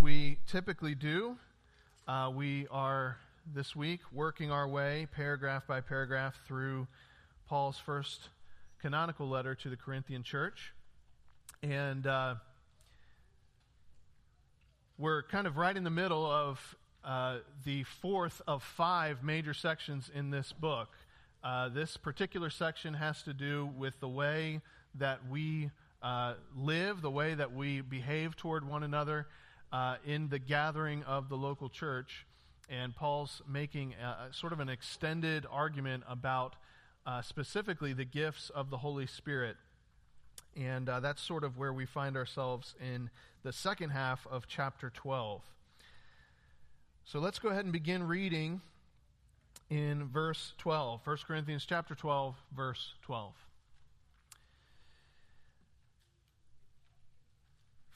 we typically do, uh, we are this week working our way paragraph by paragraph through Paul's first canonical letter to the Corinthian church. And uh, we're kind of right in the middle of uh, the fourth of five major sections in this book. Uh, this particular section has to do with the way that we uh, live, the way that we behave toward one another uh, in the gathering of the local church. And Paul's making a, sort of an extended argument about uh, specifically the gifts of the Holy Spirit. And uh, that's sort of where we find ourselves in the second half of chapter 12. So let's go ahead and begin reading in verse 12. 1 Corinthians chapter 12, verse 12.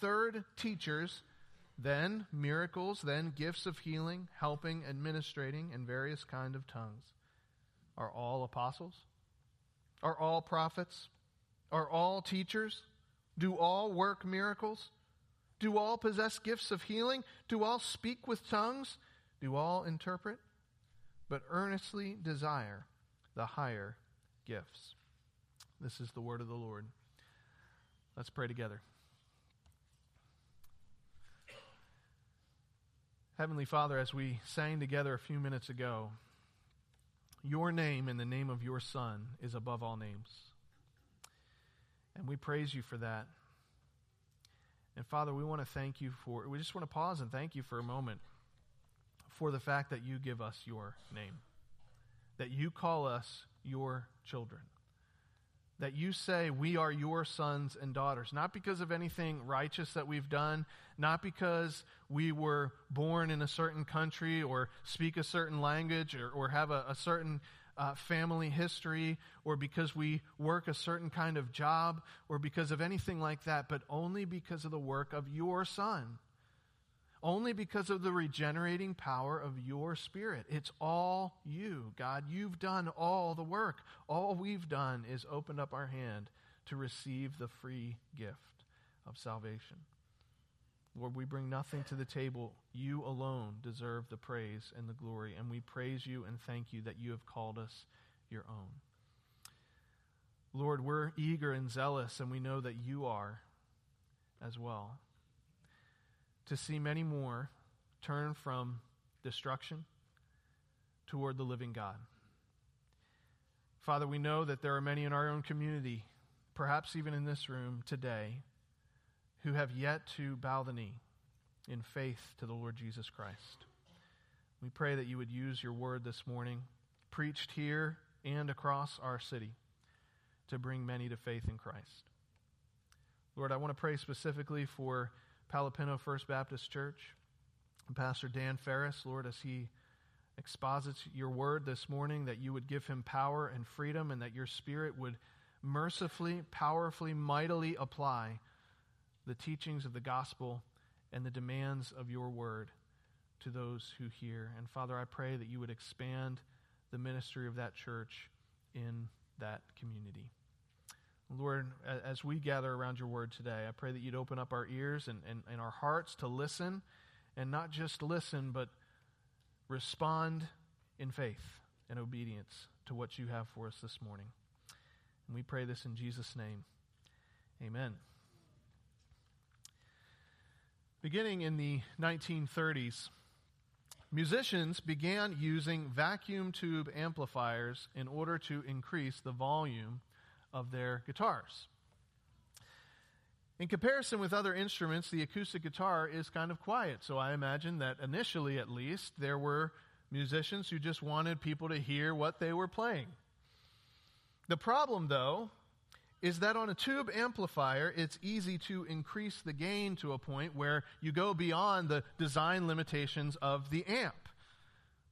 third, teachers, then miracles, then gifts of healing, helping, administrating, and various kind of tongues. Are all apostles? Are all prophets? Are all teachers? Do all work miracles? Do all possess gifts of healing? Do all speak with tongues? Do all interpret? But earnestly desire the higher gifts. This is the word of the Lord. Let's pray together. Heavenly Father, as we sang together a few minutes ago, your name and the name of your Son is above all names. And we praise you for that. And Father, we want to thank you for, we just want to pause and thank you for a moment for the fact that you give us your name, that you call us your children that you say we are your sons and daughters, not because of anything righteous that we've done, not because we were born in a certain country or speak a certain language or, or have a, a certain uh, family history or because we work a certain kind of job or because of anything like that, but only because of the work of your Son only because of the regenerating power of your Spirit. It's all you, God. You've done all the work. All we've done is opened up our hand to receive the free gift of salvation. Lord, we bring nothing to the table. You alone deserve the praise and the glory, and we praise you and thank you that you have called us your own. Lord, we're eager and zealous, and we know that you are as well to see many more turn from destruction toward the living God. Father, we know that there are many in our own community, perhaps even in this room today, who have yet to bow the knee in faith to the Lord Jesus Christ. We pray that you would use your word this morning, preached here and across our city, to bring many to faith in Christ. Lord, I want to pray specifically for Palapino First Baptist Church and Pastor Dan Ferris, Lord, as he exposits your word this morning, that you would give him power and freedom, and that your spirit would mercifully, powerfully, mightily apply the teachings of the gospel and the demands of your word to those who hear. And Father, I pray that you would expand the ministry of that church in that community. Lord, as we gather around your word today, I pray that you'd open up our ears and, and, and our hearts to listen, and not just listen, but respond in faith and obedience to what you have for us this morning. And we pray this in Jesus' name. Amen. Beginning in the 1930s, musicians began using vacuum tube amplifiers in order to increase the volume of their guitars. In comparison with other instruments, the acoustic guitar is kind of quiet, so I imagine that initially, at least, there were musicians who just wanted people to hear what they were playing. The problem, though, is that on a tube amplifier, it's easy to increase the gain to a point where you go beyond the design limitations of the amp.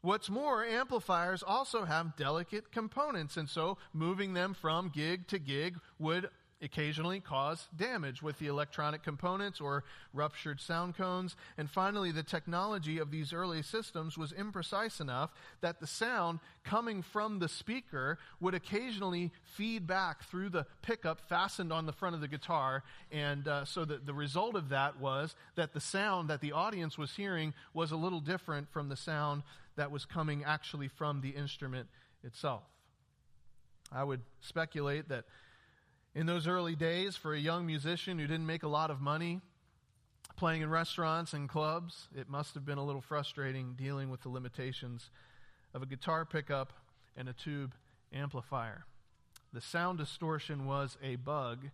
What's more, amplifiers also have delicate components, and so moving them from gig to gig would occasionally cause damage with the electronic components or ruptured sound cones. And finally, the technology of these early systems was imprecise enough that the sound coming from the speaker would occasionally feed back through the pickup fastened on the front of the guitar. And uh, so the, the result of that was that the sound that the audience was hearing was a little different from the sound that was coming actually from the instrument itself. I would speculate that in those early days, for a young musician who didn't make a lot of money playing in restaurants and clubs, it must have been a little frustrating dealing with the limitations of a guitar pickup and a tube amplifier. The sound distortion was a bug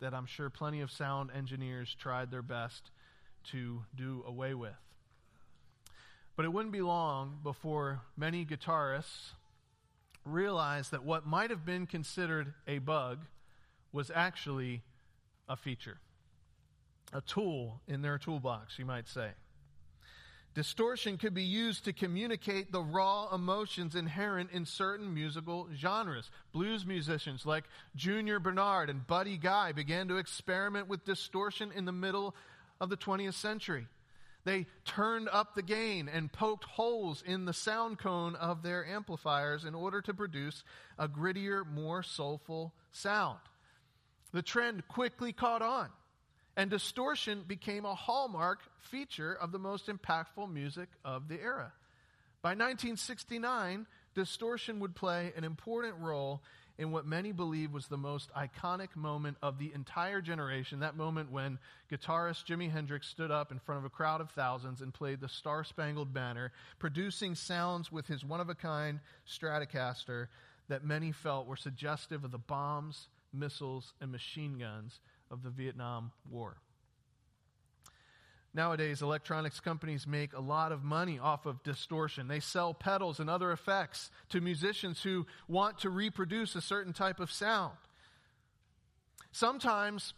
that I'm sure plenty of sound engineers tried their best to do away with. But it wouldn't be long before many guitarists realized that what might have been considered a bug was actually a feature, a tool in their toolbox, you might say. Distortion could be used to communicate the raw emotions inherent in certain musical genres. Blues musicians like Junior Barnard and Buddy Guy began to experiment with distortion in the middle of the 20th century. They turned up the gain and poked holes in the sound cone of their amplifiers in order to produce a grittier, more soulful sound. The trend quickly caught on, and distortion became a hallmark feature of the most impactful music of the era. By 1969, distortion would play an important role in what many believe was the most iconic moment of the entire generation. That moment when guitarist Jimi Hendrix stood up in front of a crowd of thousands and played the Star Spangled Banner, producing sounds with his one of a kind Stratocaster that many felt were suggestive of the bombs missiles, and machine guns of the Vietnam War. Nowadays, electronics companies make a lot of money off of distortion. They sell pedals and other effects to musicians who want to reproduce a certain type of sound. Sometimes,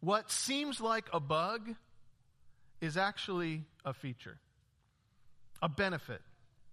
what seems like a bug is actually a feature, a benefit.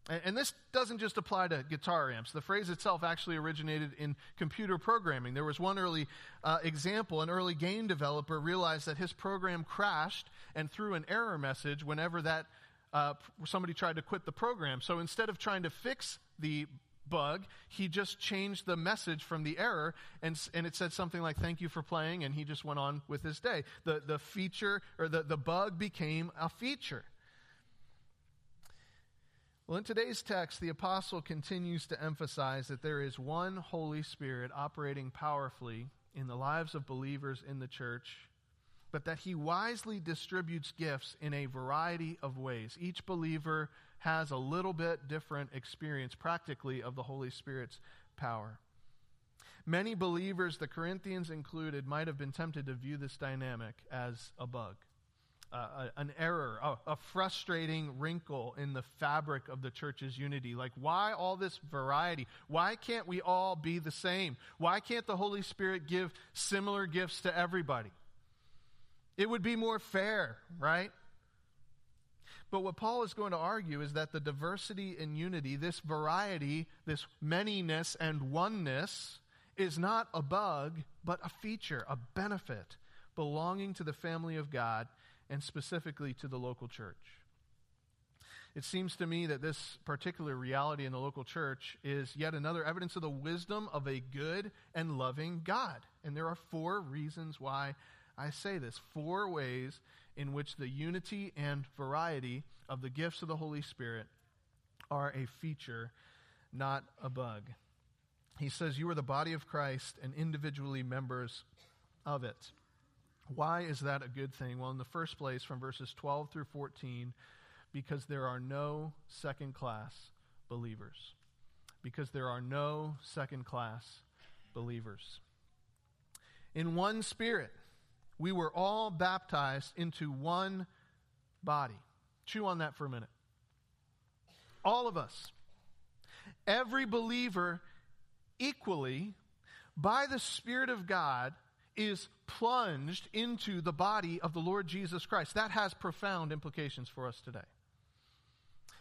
And this doesn't just apply to guitar amps. The phrase itself actually originated in computer programming. There was one early uh, example. An early game developer realized that his program crashed and threw an error message whenever that uh, somebody tried to quit the program. So instead of trying to fix the bug, he just changed the message from the error, and, and it said something like, Thank you for playing, and he just went on with his day. The, the feature, or the, the bug became a feature. Well, in today's text, the apostle continues to emphasize that there is one Holy Spirit operating powerfully in the lives of believers in the church, but that he wisely distributes gifts in a variety of ways. Each believer has a little bit different experience, practically, of the Holy Spirit's power. Many believers, the Corinthians included, might have been tempted to view this dynamic as a bug. Uh, an error, a, a frustrating wrinkle in the fabric of the church's unity. Like, why all this variety? Why can't we all be the same? Why can't the Holy Spirit give similar gifts to everybody? It would be more fair, right? But what Paul is going to argue is that the diversity and unity, this variety, this manyness and oneness, is not a bug, but a feature, a benefit belonging to the family of God and specifically to the local church. It seems to me that this particular reality in the local church is yet another evidence of the wisdom of a good and loving God. And there are four reasons why I say this four ways in which the unity and variety of the gifts of the Holy Spirit are a feature, not a bug. He says, You are the body of Christ and individually members of it. Why is that a good thing? Well, in the first place, from verses 12 through 14, because there are no second class believers. Because there are no second class believers. In one spirit, we were all baptized into one body. Chew on that for a minute. All of us, every believer equally, by the Spirit of God, is plunged into the body of the Lord Jesus Christ. That has profound implications for us today.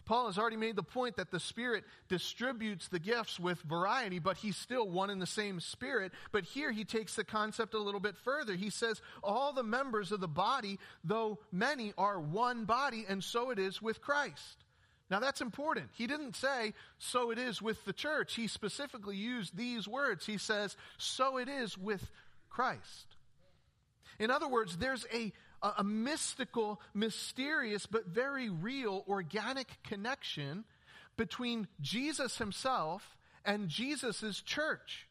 Paul has already made the point that the Spirit distributes the gifts with variety, but he's still one in the same Spirit. But here he takes the concept a little bit further. He says, All the members of the body, though many, are one body, and so it is with Christ. Now that's important. He didn't say, so it is with the church. He specifically used these words. He says, so it is with Christ. In other words, there's a, a, mystical, mysterious, but very real organic connection between Jesus himself and Jesus' church.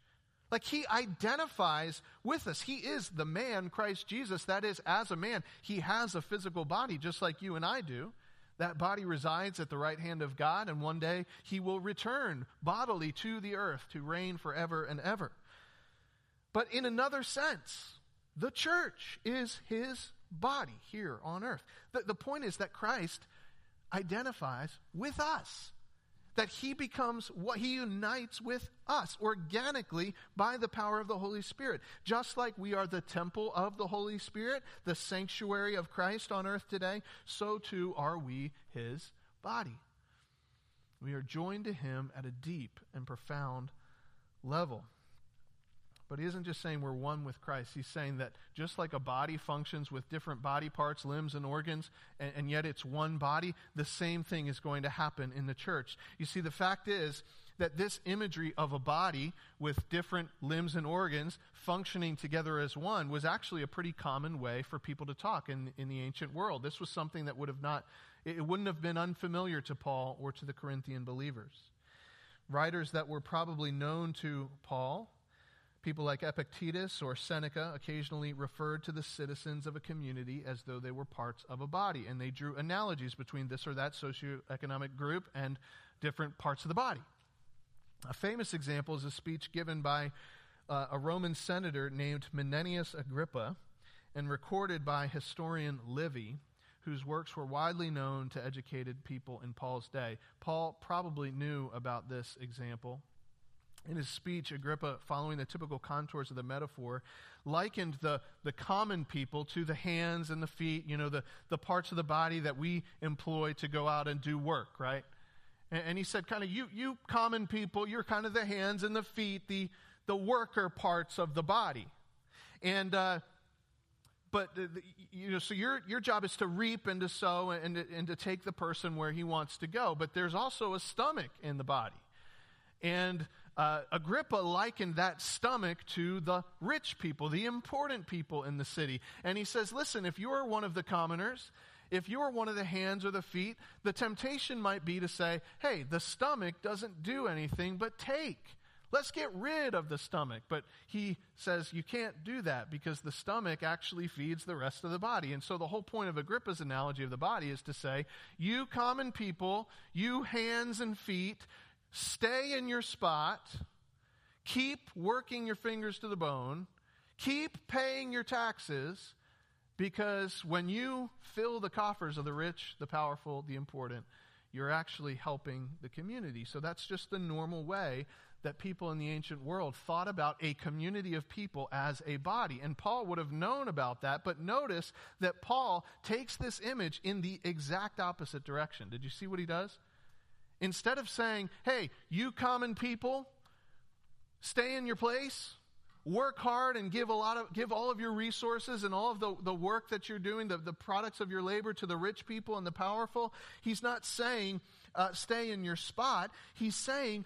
Like he identifies with us. He is the man, Christ Jesus. That is, as a man, he has a physical body just like you and I do. That body resides at the right hand of God, and one day he will return bodily to the earth to reign forever and ever. But in another sense, the church is his body here on earth. The, the point is that Christ identifies with us. That he becomes what he unites with us organically by the power of the Holy Spirit. Just like we are the temple of the Holy Spirit, the sanctuary of Christ on earth today, so too are we his body. We are joined to him at a deep and profound level. But he isn't just saying we're one with Christ. He's saying that just like a body functions with different body parts, limbs, and organs, and, and, yet it's one body, the same thing is going to happen in the church. You see, the fact is that this imagery of a body with different limbs and organs functioning together as one was actually a pretty common way for people to talk in, in the ancient world. This was something that would have not, it wouldn't have been unfamiliar to Paul or to the Corinthian believers. Writers that were probably known to Paul People like Epictetus or Seneca occasionally referred to the citizens of a community as though they were parts of a body, and they drew analogies between this or that socioeconomic group and different parts of the body. A famous example is a speech given by uh, a Roman senator named Menenius Agrippa and recorded by historian Livy, whose works were widely known to educated people in Paul's day. Paul probably knew about this example. In his speech, Agrippa, following the typical contours of the metaphor, likened the, the common people to the hands and the feet, you know, the, the parts of the body that we employ to go out and do work, right? And, and he said, kind of, you, you common people, you're kind of the hands and the feet, the, the worker parts of the body. And, uh, but you know, so your your job is to reap and to sow and to, and to take the person where he wants to go. But there's also a stomach in the body, and uh, Agrippa likened that stomach to the rich people, the important people in the city. And he says, listen, if you're one of the commoners, if you're one of the hands or the feet, the temptation might be to say, hey, the stomach doesn't do anything but take. Let's get rid of the stomach. But he says you can't do that because the stomach actually feeds the rest of the body. And so the whole point of Agrippa's analogy of the body is to say, you common people, you hands and feet, Stay in your spot. Keep working your fingers to the bone. Keep paying your taxes. Because when you fill the coffers of the rich, the powerful, the important, you're actually helping the community. So that's just the normal way that people in the ancient world thought about a community of people as a body. And Paul would have known about that, but notice that Paul takes this image in the exact opposite direction. Did you see what he does? Instead of saying, hey, you common people, stay in your place, work hard and give a lot of give all of your resources and all of the, the work that you're doing the, the products of your labor to the rich people and the powerful he's not saying uh, stay in your spot. He's saying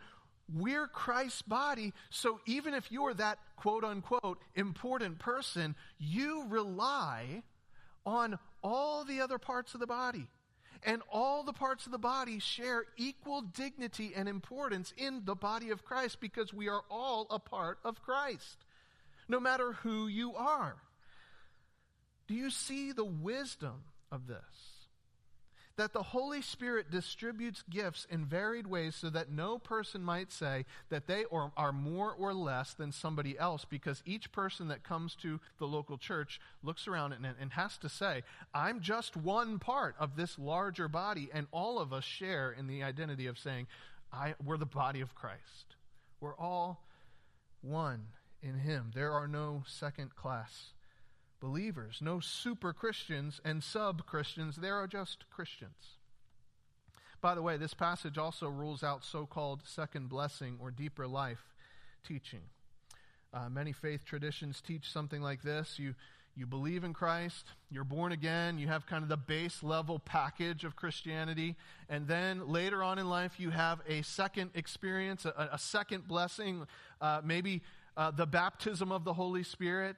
we're christ's body so even if you're that quote unquote important person you rely on all the other parts of the body and all the parts of the body share equal dignity and importance in the body of Christ because we are all a part of Christ no matter who you are. Do you see the wisdom of this? That the Holy Spirit distributes gifts in varied ways so that no person might say that they are more or less than somebody else because each person that comes to the local church looks around and, and has to say, I'm just one part of this larger body, and all of us share in the identity of saying, we're the body of Christ. We're all one in Him. There are no second class believers, no super Christians and sub Christians. There are just Christians. By the way, this passage also rules out so called second blessing or deeper life teaching. Uh, many faith traditions teach something like this. You, you believe in Christ, you're born again, you have kind of the base level package of Christianity, and then later on in life, you have a second experience, a, a second blessing, uh, maybe uh, the baptism of the Holy Spirit.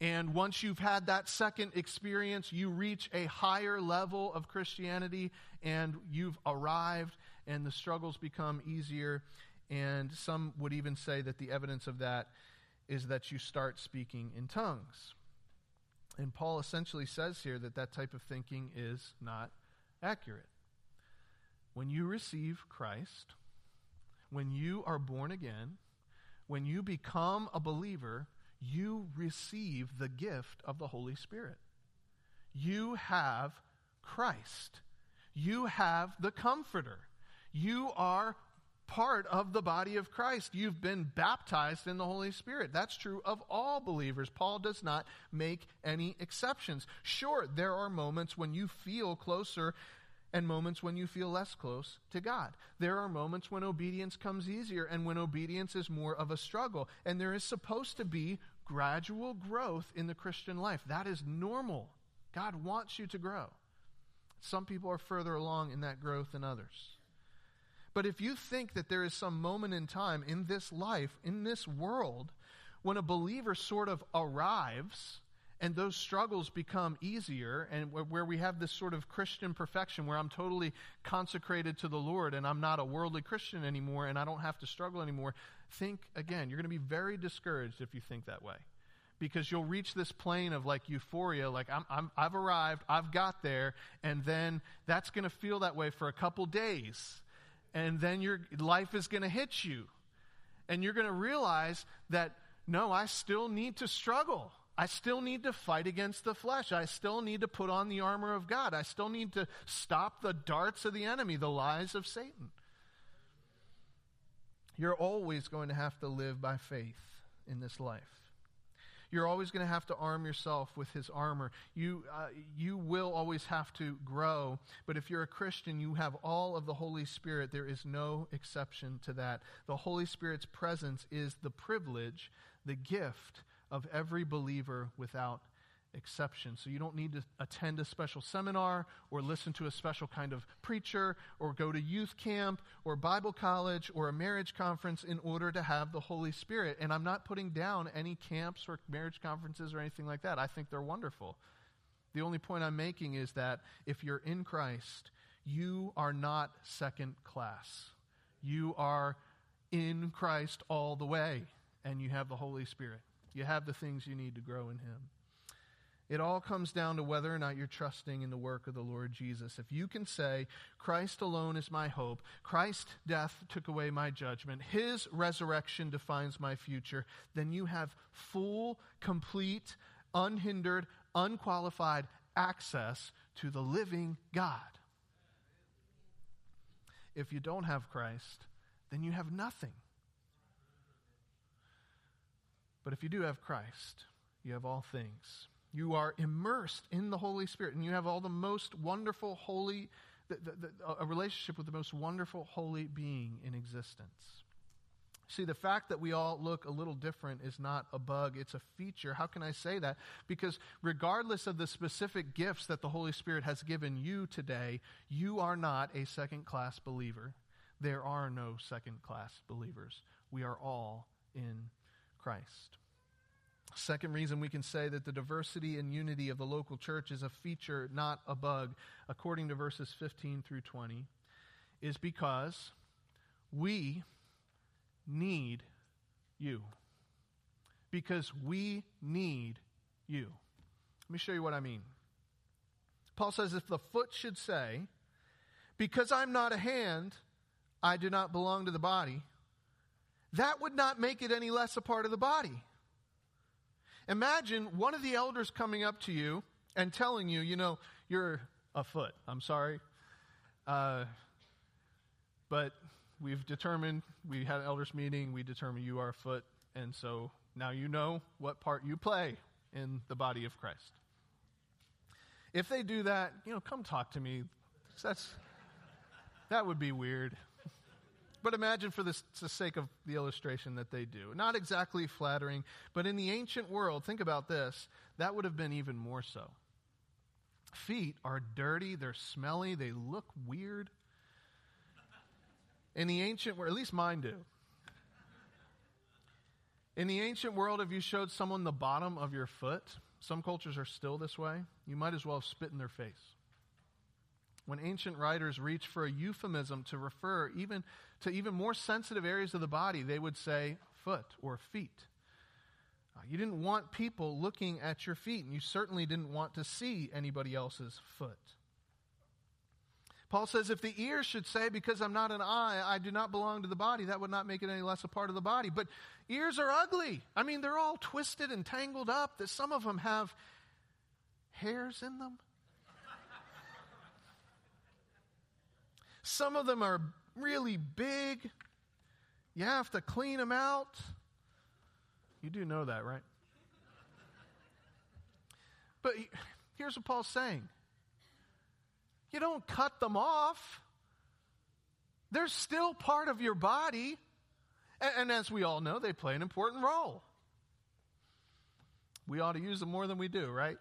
And once you've had that second experience, you reach a higher level of Christianity and you've arrived, and the struggles become easier. And some would even say that the evidence of that is that you start speaking in tongues. And Paul essentially says here that that type of thinking is not accurate. When you receive Christ, when you are born again, when you become a believer, you receive the gift of the Holy Spirit. You have Christ. You have the Comforter. You are part of the body of Christ. You've been baptized in the Holy Spirit. That's true of all believers. Paul does not make any exceptions. Sure, there are moments when you feel closer and moments when you feel less close to God. There are moments when obedience comes easier and when obedience is more of a struggle. And there is supposed to be gradual growth in the Christian life. That is normal. God wants you to grow. Some people are further along in that growth than others. But if you think that there is some moment in time in this life, in this world, when a believer sort of arrives and those struggles become easier and where we have this sort of christian perfection where i'm totally consecrated to the lord and i'm not a worldly christian anymore and i don't have to struggle anymore. Think again you're going to be very discouraged if you think that way. Because you'll reach this plane of like euphoria like I'm, i've arrived i've got there and then that's going to feel that way for a couple days and then your life is going to hit you. And you're going to realize that no i still need to struggle I still need to fight against the flesh. I still need to put on the armor of God. I still need to stop the darts of the enemy, the lies of Satan. You're always going to have to live by faith in this life. You're always going to have to arm yourself with his armor. You, uh, you will always have to grow. But if you're a Christian, you have all of the Holy Spirit. There is no exception to that. The Holy Spirit's presence is the privilege, the gift of every believer without exception. So you don't need to attend a special seminar or listen to a special kind of preacher or go to youth camp or Bible college or a marriage conference in order to have the Holy Spirit. And I'm not putting down any camps or marriage conferences or anything like that. I think they're wonderful. The only point I'm making is that if you're in Christ, you are not second class. You are in Christ all the way, and you have the Holy Spirit. You have the things you need to grow in Him. It all comes down to whether or not you're trusting in the work of the Lord Jesus. If you can say, Christ alone is my hope, Christ's death took away my judgment, His resurrection defines my future, then you have full, complete, unhindered, unqualified access to the living God. If you don't have Christ, then you have nothing. But if you do have Christ, you have all things. You are immersed in the Holy Spirit, and you have all the most wonderful, holy, the, the, the, a relationship with the most wonderful, holy being in existence. See, the fact that we all look a little different is not a bug, it's a feature. How can I say that? Because regardless of the specific gifts that the Holy Spirit has given you today, you are not a second class believer. There are no second class believers. We are all in Christ. Second reason we can say that the diversity and unity of the local church is a feature, not a bug, according to verses 15 through 20, is because we need you. Because we need you. Let me show you what I mean. Paul says, if the foot should say, Because I'm not a hand, I do not belong to the body, that would not make it any less a part of the body. Imagine one of the elders coming up to you and telling you, you know, you're a foot. I'm sorry. Uh, but we've determined, we had an elders meeting, we determined you are a foot, and so now you know what part you play in the body of Christ. If they do that, you know, come talk to me. That's, that would be weird. But imagine for the sake of the illustration that they do. Not exactly flattering, but in the ancient world, think about this, that would have been even more so. Feet are dirty, they're smelly, they look weird. In the ancient world, at least mine do. In the ancient world, if you showed someone the bottom of your foot, some cultures are still this way, you might as well spit in their face. When ancient writers reach for a euphemism to refer even to even more sensitive areas of the body, they would say foot or feet. Uh, you didn't want people looking at your feet, and you certainly didn't want to see anybody else's foot. Paul says, if the ear should say, because I'm not an eye, I do not belong to the body, that would not make it any less a part of the body. But ears are ugly. I mean, they're all twisted and tangled up, that some of them have hairs in them. some of them are really big. You have to clean them out. You do know that, right? But here's what Paul's saying you don't cut them off. They're still part of your body. And, and, as we all know, they play an important role. We ought to use them more than we do, right?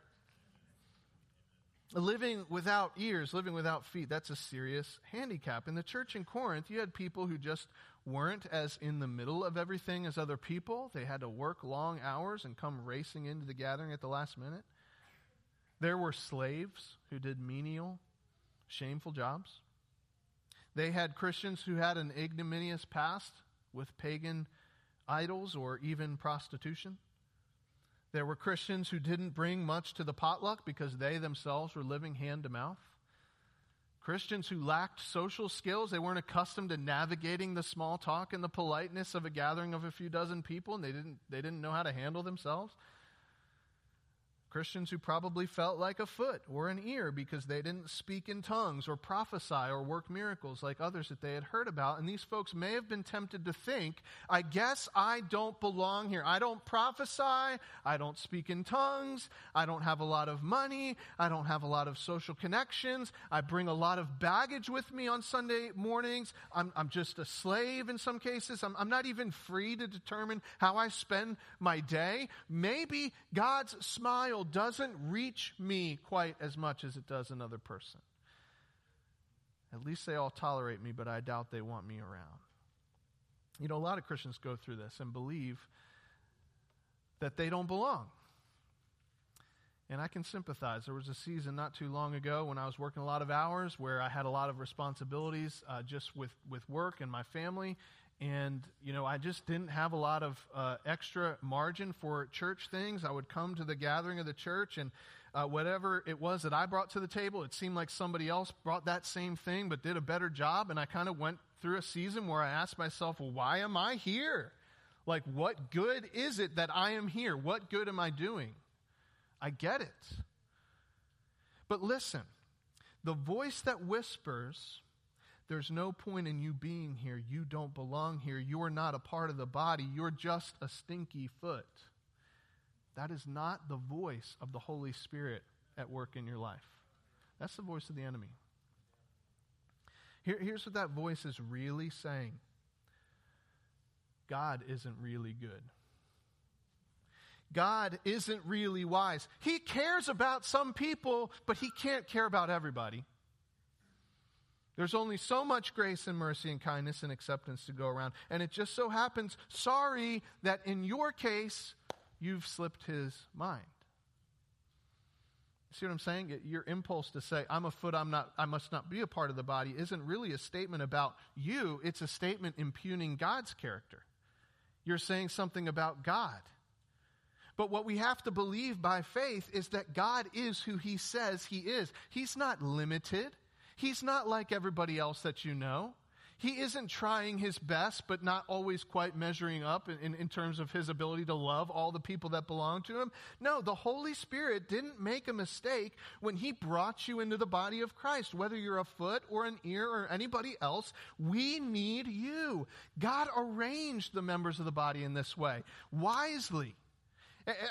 Living without ears, living without feet, that's a serious handicap. In the church in Corinth, you had people who just weren't as in the middle of everything as other people. They had to work long hours and come racing into the gathering at the last minute. There were slaves who did menial shameful jobs. They had Christians who had an ignominious past with pagan idols or even prostitution. There were Christians who didn't bring much to the potluck because they themselves were living hand to mouth. Christians who lacked social skills, they weren't accustomed to navigating the small talk and the politeness of a gathering of a few dozen people, and they didn't, they didn't know how to handle themselves. Christians who probably felt like a foot or an ear because they didn't speak in tongues or prophesy or work miracles like others that they had heard about. And these folks may have been tempted to think, I guess I don't belong here. I don't prophesy. I don't speak in tongues. I don't have a lot of money. I don't have a lot of social connections. I bring a lot of baggage with me on Sunday mornings. I'm, I'm just a slave in some cases. I'm, I'm not even free to determine how I spend my day. Maybe God's smile doesn't reach me quite as much as it does another person. At least they all tolerate me, but I doubt they want me around. You know, a lot of Christians go through this and believe that they don't belong. And I can sympathize. There was a season not too long ago when I was working a lot of hours where I had a lot of responsibilities uh, just with, with work and my family and you know i just didn't have a lot of uh, extra margin for church things. I would come to the gathering of the church and uh, whatever it was that i brought to the table it seemed like somebody else brought that same thing but did a better job. And i kind of went through a season where i asked myself well why am i here? Like what good is it that i am here? What good am i doing? I get it. But listen, the voice that whispers, there's no point in you being here. You don't belong here. You are not a part of the body. You're just a stinky foot. That is not the voice of the Holy Spirit at work in your life. That's the voice of the enemy. Here, here's what that voice is really saying God isn't really good. God isn't really wise. He cares about some people, but he can't care about everybody. There's only so much grace and mercy and kindness and acceptance to go around. And it just so happens, sorry, that in your case, you've slipped his mind. See what I'm saying? Your impulse to say, I'm a foot, I'm not, I must not be a part of the body, isn't really a statement about you. It's a statement impugning God's character. You're saying something about God. But what we have to believe by faith is that God is who He says He is. He's not limited. He's not like everybody else that you know. He isn't trying his best, but not always quite measuring up in, in, in, terms of his ability to love all the people that belong to him. No, the Holy Spirit didn't make a mistake when he brought you into the body of Christ. Whether you're a foot or an ear or anybody else, we need you. God arranged the members of the body in this way, wisely.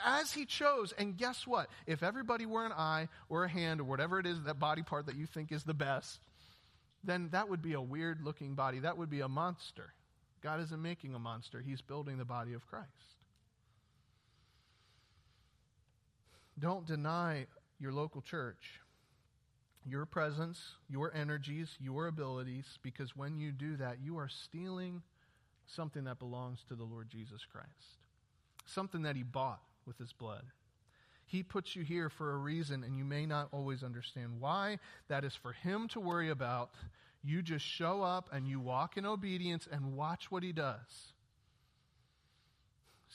As he chose, and guess what? If everybody were an eye or a hand or whatever it is, that body part that you think is the best, then that would be a weird looking body. That would be a monster. God isn't making a monster, He's building the body of Christ. Don't deny your local church your presence, your energies, your abilities, because when you do that, you are stealing something that belongs to the Lord Jesus Christ, something that He bought with His blood. He puts you here for a reason, and you may not always understand why. That is for Him to worry about. You just show up and you walk in obedience and watch what He does.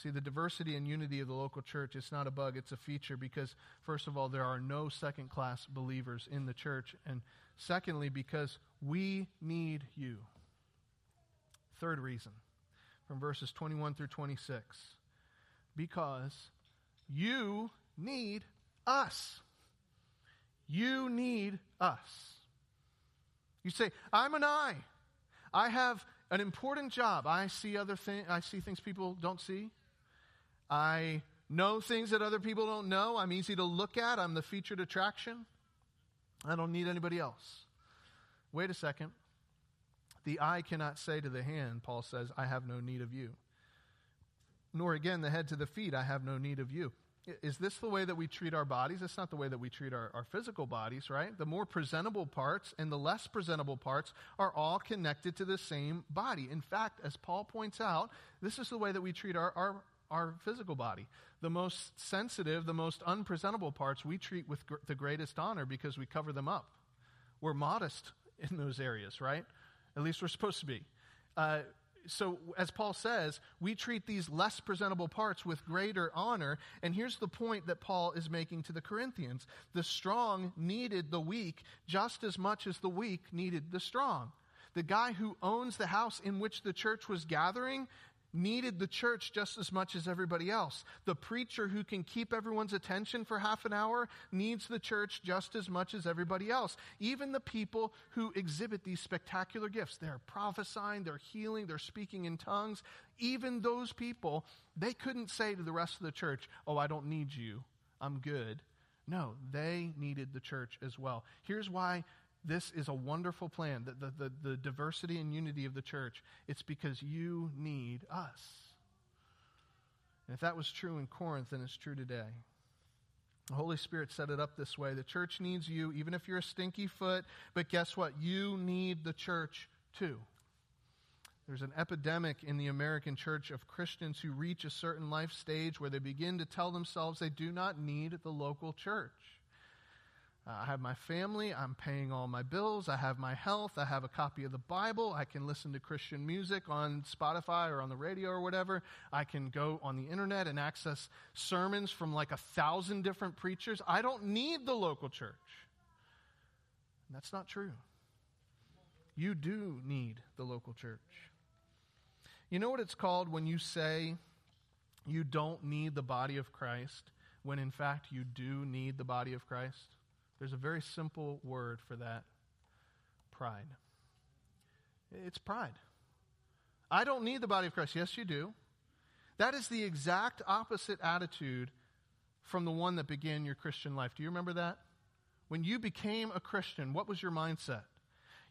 See, the diversity and unity of the local church, it's not a bug, it's a feature because, first of all, there are no second class believers in the church. And secondly, because we need you. Third reason, from verses 21 through 26. Because you need us. You need us. You say, I'm an eye. I have an important job. I see other things I see things people don't see. I know things that other people don't know. I'm easy to look at. I'm the featured attraction. I don't need anybody else. Wait a second. The eye cannot say to the hand, Paul says, I have no need of you. Nor again the head to the feet, I have no need of you. Is this the way that we treat our bodies? It's not the way that we treat our, our physical bodies, right? The more presentable parts and the less presentable parts are all connected to the same body. In fact, as Paul points out, this is the way that we treat our, our, our physical body. The most sensitive, the most unpresentable parts we treat with gr- the greatest honor because we cover them up. We're modest in those areas, right? At least we're supposed to be. Uh, so, as Paul says, we treat these less presentable parts with greater honor. And here's the point that Paul is making to the Corinthians the strong needed the weak just as much as the weak needed the strong. The guy who owns the house in which the church was gathering needed the church just as much as everybody else. The preacher who can keep everyone's attention for half an hour needs the church just as much as everybody else. Even the people who exhibit these spectacular gifts, they're prophesying, they're healing, they're speaking in tongues. Even those people, they couldn't say to the rest of the church, Oh, I don't need you. I'm good. No, they needed the church as well. Here's why this is a wonderful plan, the, the, the, the, diversity and unity of the church. It's because you need us. And if that was true in Corinth, then it's true today. The Holy Spirit set it up this way. The church needs you, even if you're a stinky foot, but guess what? You need the church too. There's an epidemic in the American church of Christians who reach a certain life stage where they begin to tell themselves they do not need the local church. Uh, I have my family. I'm paying all my bills. I have my health. I have a copy of the Bible. I can listen to Christian music on Spotify or on the radio or whatever. I can go on the internet and access sermons from like a thousand different preachers. I don't need the local church. And that's not true. You do need the local church. You know what it's called when you say you don't need the body of Christ? when in fact you do need the body of Christ? There's a very simple word for that pride. It's pride. I don't need the body of Christ. Yes, you do. That is the exact opposite attitude from the one that began your Christian life. Do you remember that? When you became a Christian, what was your mindset?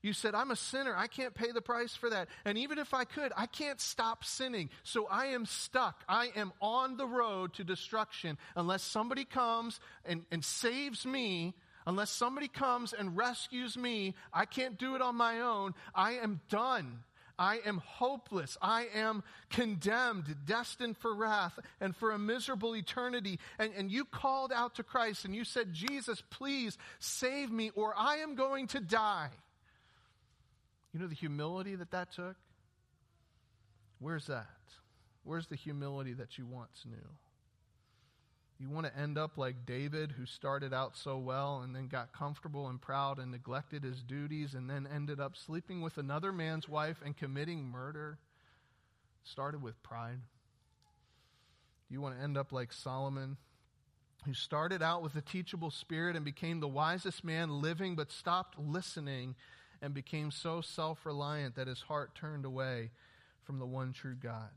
You said, I'm a sinner. I can't pay the price for that. And even if I could, I can't stop sinning. So I am stuck. I am on the road to destruction unless somebody comes and, and saves me. Unless somebody comes and rescues me, I can't do it on my own. I am done. I am hopeless. I am condemned, destined for wrath and for a miserable eternity. And, and you called out to Christ and you said, Jesus, please save me or I am going to die. You know the humility that that took? Where's that? Where's the humility that you once knew? You want to end up like David, who started out so well and then got comfortable and proud and neglected his duties and then ended up sleeping with another man's wife and committing murder? Started with pride. You want to end up like Solomon, who started out with a teachable spirit and became the wisest man living, but stopped listening and became so self reliant that his heart turned away from the one true God.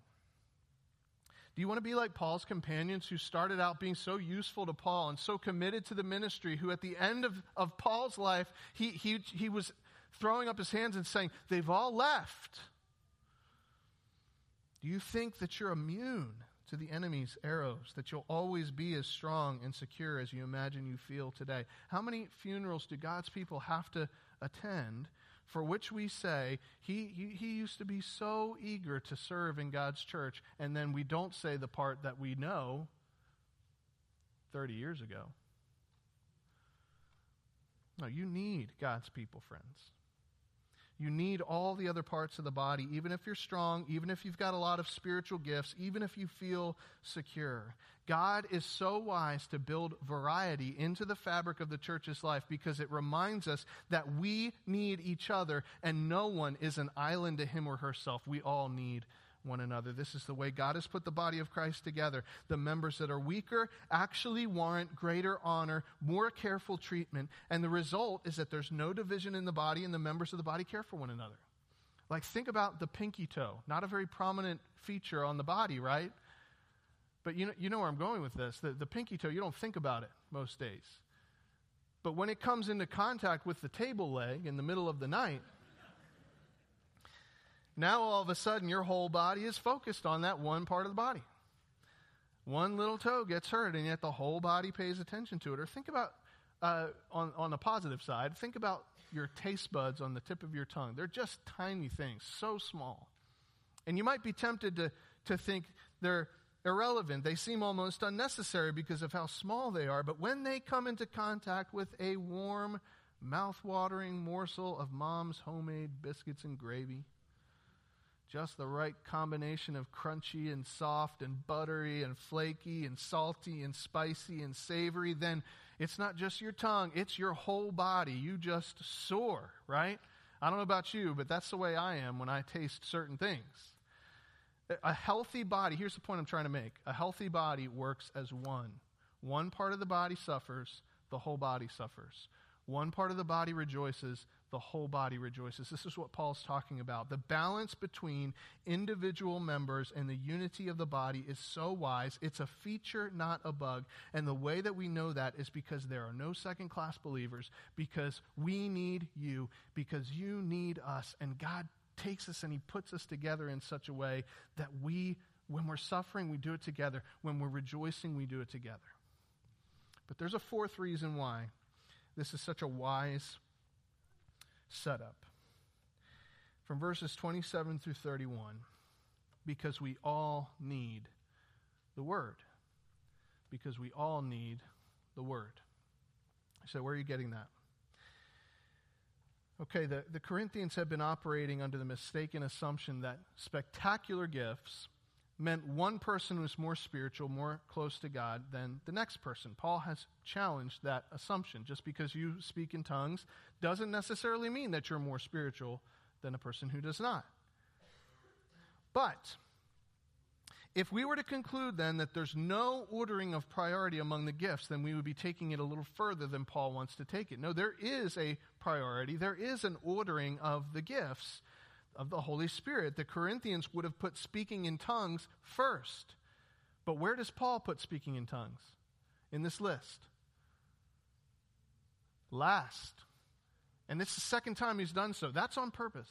Do you want to be like Paul's companions who started out being so useful to Paul and so committed to the ministry, who at the end of, of Paul's life, he, he, he was throwing up his hands and saying, They've all left. Do you think that you're immune to the enemy's arrows, that you'll always be as strong and secure as you imagine you feel today? How many funerals do God's people have to attend for which we say he, he, he, used to be so eager to serve in God's church, and then we don't say the part that we know 30 years ago. No, you need God's people, friends. You need all the other parts of the body, even if you're strong, even if you've got a lot of spiritual gifts, even if you feel secure. God is so wise to build variety into the fabric of the church's life because it reminds us that we need each other and no one is an island to him or herself. We all need one another. This is the way God has put the body of Christ together. The members that are weaker actually warrant greater honor, more careful treatment, and the result is that there's no division in the body and the members of the body care for one another. Like, think about the pinky toe. Not a very prominent feature on the body, right? But you know, you know where I'm going with this. The, the pinky toe, you don't think about it most days. But when it comes into contact with the table leg in the middle of the night, now all of a sudden, your whole body is focused on that one part of the body. One little toe gets hurt, and yet the whole body pays attention to it. Or think about, uh, on, on the positive side, think about your taste buds on the tip of your tongue. They're just tiny things, so small. And you might be tempted to, to think they're irrelevant. They seem almost unnecessary because of how small they are. But when they come into contact with a warm, mouth-watering morsel of mom's homemade biscuits and gravy, just the right combination of crunchy and soft and buttery and flaky and salty and spicy and savory, then it's not just your tongue, it's your whole body. You just soar, right? I don't know about you, but that's the way I am when I taste certain things. A healthy body, here's the point I'm trying to make a healthy body works as one. One part of the body suffers, the whole body suffers. One part of the body rejoices, the whole body rejoices. This is what Paul's talking about. The balance between individual members and the unity of the body is so wise. It's a feature, not a bug. And the way that we know that is because there are no second class believers, because we need you, because you need us. And God takes us and He puts us together in such a way that we, when we're suffering, we do it together. When we're rejoicing, we do it together. But there's a fourth reason why this is such a wise setup. From verses 27 through 31, because we all need the Word. Because we all need the Word. So, where are you getting that? Okay, the, the Corinthians have been operating under the mistaken assumption that spectacular gifts meant one person was more spiritual, more close to God than the next person. Paul has challenged that assumption. Just because you speak in tongues doesn't necessarily mean that you're more spiritual than a person who does not. But if we were to conclude then that there's no ordering of priority among the gifts, then we would be taking it a little further than Paul wants to take it. No, there is a priority, there is an ordering of the gifts of the Holy Spirit. The Corinthians would have put speaking in tongues first. But where does Paul put speaking in tongues in this list? Last. And this is the second time he's done so. That's on purpose.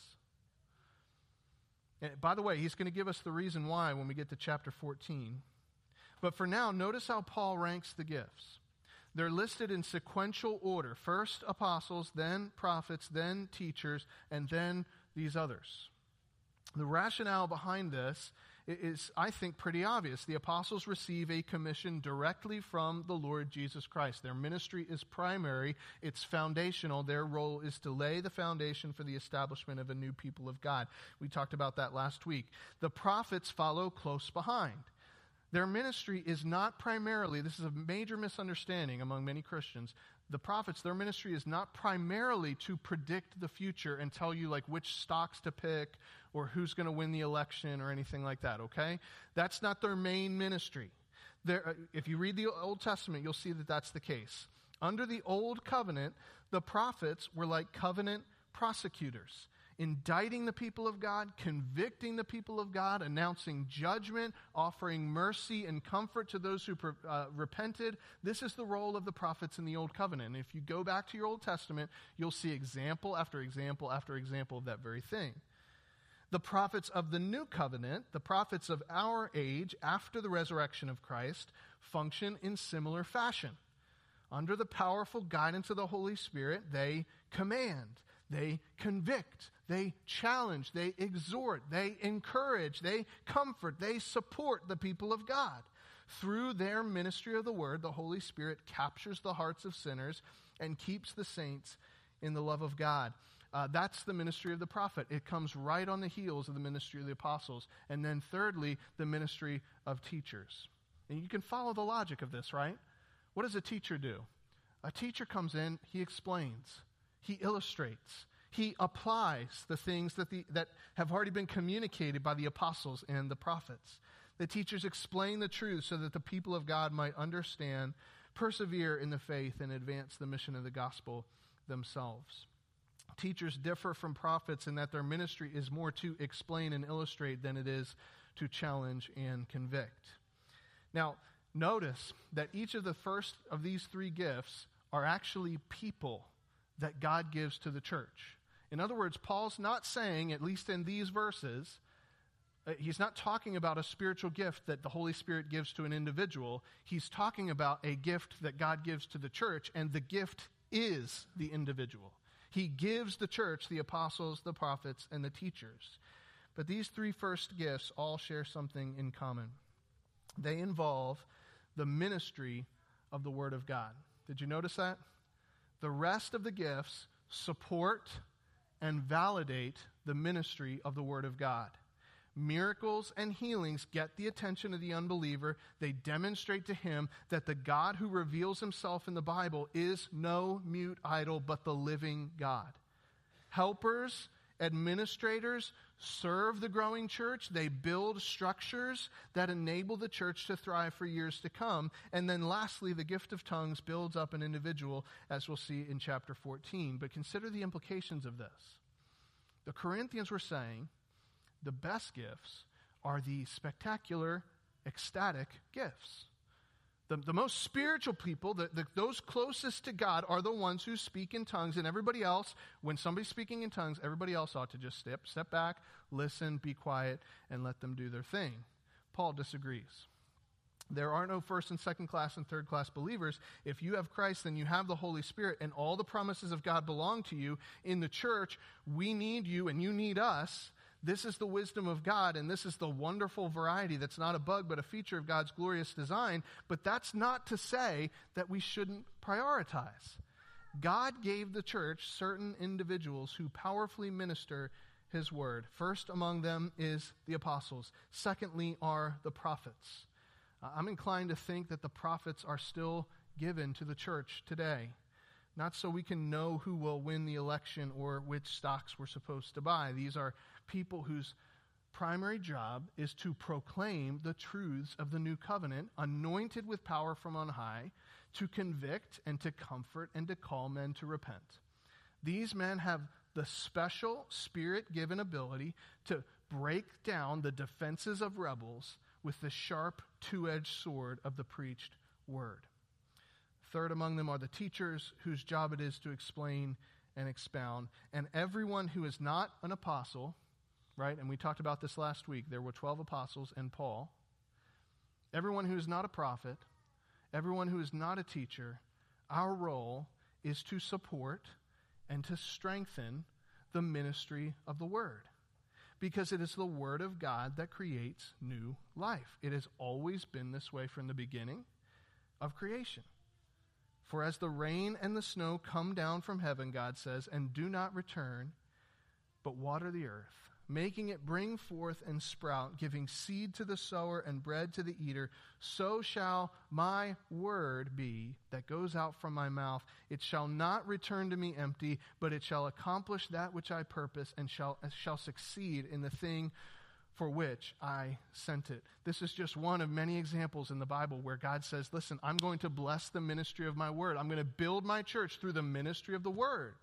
And by the way, he's going to give us the reason why when we get to chapter 14. But for now, notice how Paul ranks the gifts. They're listed in sequential order first apostles, then prophets, then teachers, and then these others. The rationale behind this is, I think, pretty obvious. The apostles receive a commission directly from the Lord Jesus Christ. Their ministry is primary, it's foundational. Their role is to lay the foundation for the establishment of a new people of God. We talked about that last week. The prophets follow close behind. Their ministry is not primarily, this is a major misunderstanding among many Christians the prophets, their ministry is not primarily to predict the future and tell you like which stocks to pick or who's going to win the election or anything like that, okay? That's not their main ministry. There, uh, if you read the Old Testament, you'll see that that's the case. Under the Old Covenant, the prophets were like covenant prosecutors indicting the people of God, convicting the people of God, announcing judgment, offering mercy and comfort to those who uh, repented. This is the role of the prophets in the Old Covenant. And if you go back to your Old Testament, you'll see example after example after example of that very thing. The prophets of the New Covenant, the prophets of our age after the resurrection of Christ, function in similar fashion. Under the powerful guidance of the Holy Spirit, they command, they convict, they challenge, they exhort, they encourage, they comfort, they support the people of God. Through their ministry of the word, the Holy Spirit captures the hearts of sinners and keeps the saints in the love of God. Uh, that's the ministry of the prophet. It comes right on the heels of the ministry of the apostles. And then, thirdly, the ministry of teachers. And you can follow the logic of this, right? What does a teacher do? A teacher comes in, he explains, he illustrates, he applies the things that, the, that have already been communicated by the apostles and the prophets. The teachers explain the truth so that the people of God might understand, persevere in the faith, and advance the mission of the gospel themselves. Teachers differ from prophets in that their ministry is more to explain and illustrate than it is to challenge and convict. Now, notice that each of the first of these three gifts are actually people that God gives to the church. In other words, Paul's not saying, at least in these verses, uh, he's not talking about a spiritual gift that the Holy Spirit gives to an individual. He's talking about a gift that God gives to the church, and the gift is the individual. He gives the church the apostles, the prophets, and the teachers. But these three first gifts all share something in common. They involve the ministry of the Word of God. Did you notice that? The rest of the gifts support and validate the ministry of the Word of God. Miracles and healings get the attention of the unbeliever. They demonstrate to him that the God who reveals himself in the Bible is no mute idol, but the living God. Helpers, administrators serve the growing church. They build structures that enable the church to thrive for years to come. And then lastly, the gift of tongues builds up an individual, as we'll see in chapter 14. But consider the implications of this. The Corinthians were saying the best gifts are the spectacular, ecstatic gifts. The, the most spiritual people, the, the, those closest to God, are the ones who speak in tongues, and everybody else, when somebody's speaking in tongues, everybody else ought to just step, step back, listen, be quiet, and let them do their thing. Paul disagrees. There are no first and second class and third class believers. If you have Christ, then you have the Holy Spirit, and all the promises of God belong to you. In the church, we need you, and you need us this is the wisdom of God, and this is the wonderful variety that's not a bug, but a feature of God's glorious design. But that's not to say that we shouldn't prioritize. God gave the church certain individuals who powerfully minister his word. First among them is the apostles, secondly, are the prophets. Uh, I'm inclined to think that the prophets are still given to the church today not so we can know who will win the election or which stocks we're supposed to buy. These are people whose primary job is to proclaim the truths of the new covenant, anointed with power from on high, to convict and to comfort and to call men to repent. These men have the special spirit given ability to break down the defenses of rebels with the sharp two edged sword of the preached word. Third among them are the teachers, whose job it is to explain and expound. And everyone who is not an apostle, right? And we talked about this last week. There were 12 apostles and Paul. Everyone who is not a prophet, everyone who is not a teacher, our role is to support and to strengthen the ministry of the word. Because it is the word of God that creates new life. It has always been this way from the beginning of creation. For as the rain and the snow come down from heaven, God says, and do not return, but water the earth, making it bring forth and sprout, giving seed to the sower and bread to the eater, so shall my word be that goes out from my mouth. It shall not return to me empty, but it shall accomplish that which I purpose and shall, shall succeed in the thing for which I sent it. This is just one of many examples in the Bible where God says, Listen, I'm going to bless the ministry of my word. I'm going to build my church through the ministry of the word.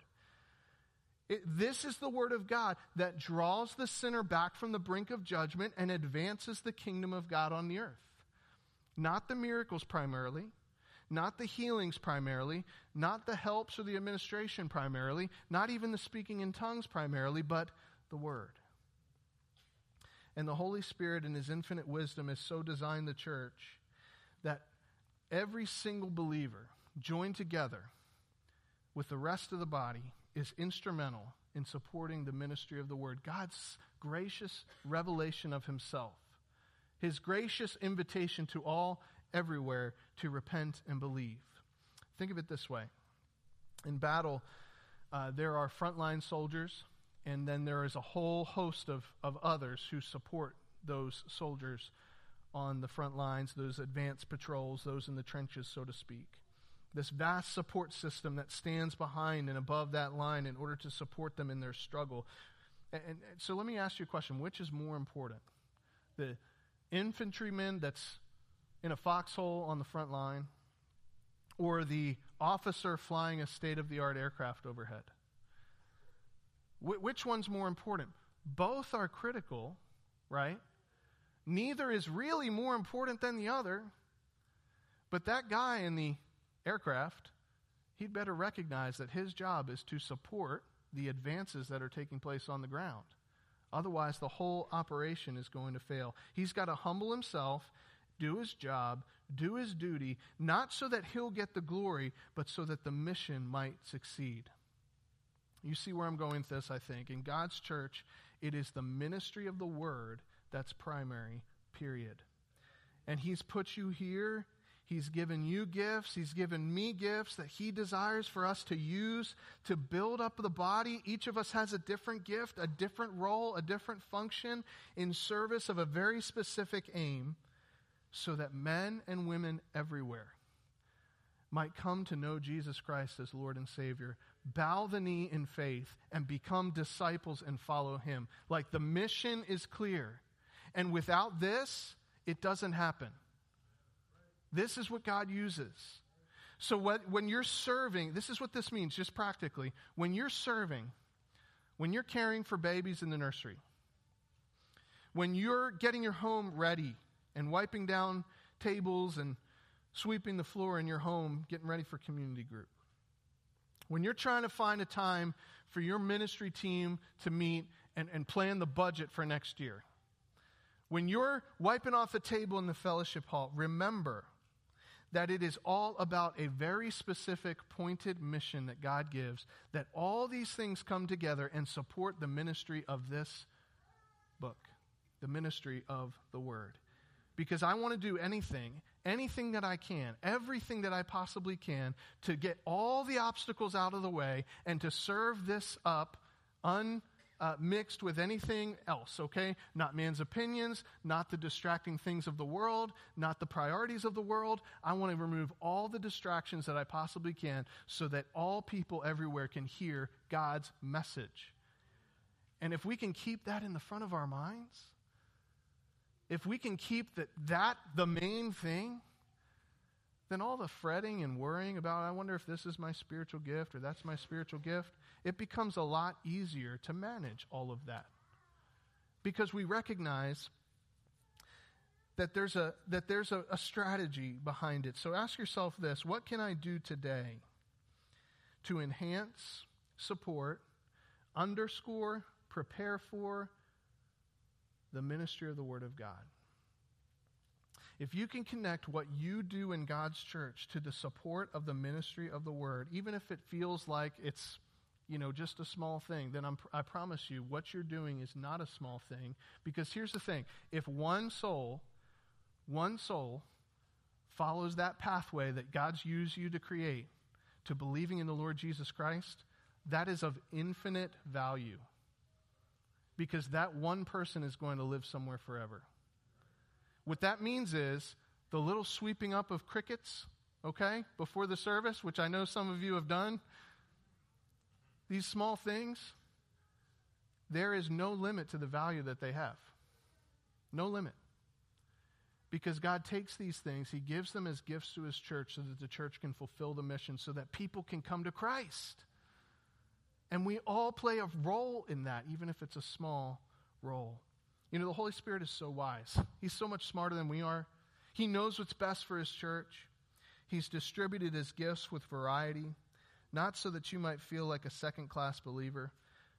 It, this is the word of God that draws the sinner back from the brink of judgment and advances the kingdom of God on the earth. Not the miracles primarily, not the healings primarily, not the helps or the administration primarily, not even the speaking in tongues primarily, but the word. And the Holy Spirit, in His infinite wisdom, has so designed the church that every single believer joined together with the rest of the body is instrumental in supporting the ministry of the Word. God's gracious revelation of Himself, His gracious invitation to all everywhere to repent and believe. Think of it this way in battle, uh, there are frontline soldiers and then there is a whole host of, of others who support those soldiers on the front lines, those advanced patrols, those in the trenches, so to speak. This vast support system that stands behind and above that line in order to support them in their struggle. And, and so let me ask you a question which is more important? The infantryman that's in a foxhole on the front line, or the officer flying a state of the art aircraft overhead? Wh- which one's more important? Both are critical, right? Neither is really more important than the other. But that guy in the aircraft, he'd better recognize that his job is to support the advances that are taking place on the ground. Otherwise, the whole operation is going to fail. He's got to humble himself, do his job, do his duty, not so that he'll get the glory, but so that the mission might succeed. You see where I'm going with this, I think. In God's church, it is the ministry of the word that's primary, period. And He's put you here. He's given you gifts. He's given me gifts that He desires for us to use to build up the body. Each of us has a different gift, a different role, a different function in service of a very specific aim so that men and women everywhere might come to know Jesus Christ as Lord and Savior bow the knee in faith and become disciples and follow him. Like the mission is clear. And without this, it doesn't happen. This is what God uses. So what, when you're serving, this is what this means, just practically. When you're serving, when you're caring for babies in the nursery, when you're getting your home ready and wiping down tables and sweeping the floor in your home, getting ready for community group, when you're trying to find a time for your ministry team to meet and, and plan the budget for next year, when you're wiping off the table in the fellowship hall, remember that it is all about a very specific, pointed mission that God gives, that all these things come together and support the ministry of this book, the ministry of the Word. Because I want to do anything anything that I can, everything that I possibly can to get all the obstacles out of the way and to serve this up Uh, unmixed with anything else, okay? Not man's opinions, not the distracting things of the world, not the priorities of the world. I want to remove all the distractions that I possibly can so that all people everywhere can hear God's message. And if we can keep that in the front of our minds, if we can keep that, that the main thing, then all the fretting and worrying about, I wonder if this is my spiritual gift or that's my spiritual gift, it becomes a lot easier to manage all of that. Because we recognize that there's a, that there's a, a strategy behind it. So ask yourself this what can I do today to enhance, support, underscore, prepare for the ministry of the Word of God? If you can connect what you do in God's church to the support of the ministry of the Word, even if it feels like it's you know, just a small thing, then I'm, I promise you what you're doing is not a small thing. Because here's the thing if one soul one soul follows that pathway that God's used you to create to believing in the Lord Jesus Christ, that is of infinite value. Because that one person is going to live somewhere forever. What that means is the little sweeping up of crickets, okay, before the service, which I know some of you have done, these small things, there is no limit to the value that they have. No limit. Because God takes these things, He gives them as gifts to His church so that the church can fulfill the mission, so that people can come to Christ. And we all play a role in that, even if it's a small role. You know, the Holy Spirit is so wise. He's so much smarter than we are. He knows what's best for His church. He's distributed His gifts with variety, not so that you might feel like a second class believer,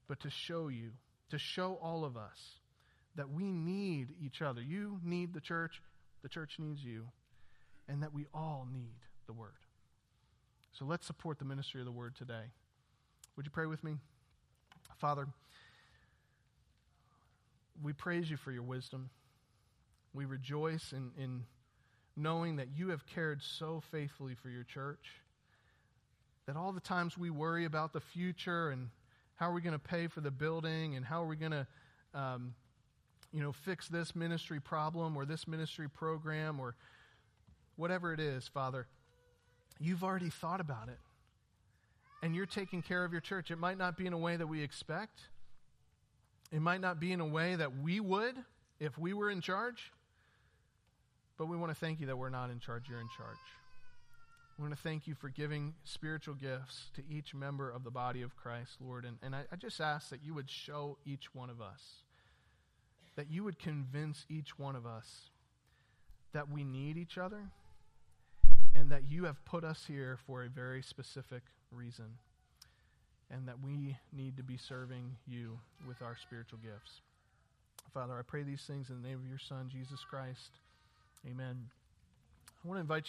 but to show you, to show all of us that we need each other. You need the church, the church needs you, and that we all need the Word. So let's support the ministry of the Word today. Would you pray with me? Father, we praise you for your wisdom. We rejoice in, in knowing that you have cared so faithfully for your church. That all the times we worry about the future and how are we going to pay for the building and how are we going to um, you know, fix this ministry problem or this ministry program or whatever it is, Father, you've already thought about it. And you're taking care of your church. It might not be in a way that we expect, it might not be in a way that we would if we were in charge. But we want to thank you that we're not in charge, you're in charge. We want to thank you for giving spiritual gifts to each member of the body of Christ, Lord. And, and I, I just ask that you would show each one of us that you would convince each one of us that we need each other and that you have put us here for a very specific reason and that we need to be serving you with our spiritual gifts. Father, I pray these things in the name of your Son, Jesus Christ. Amen. I want to invite you.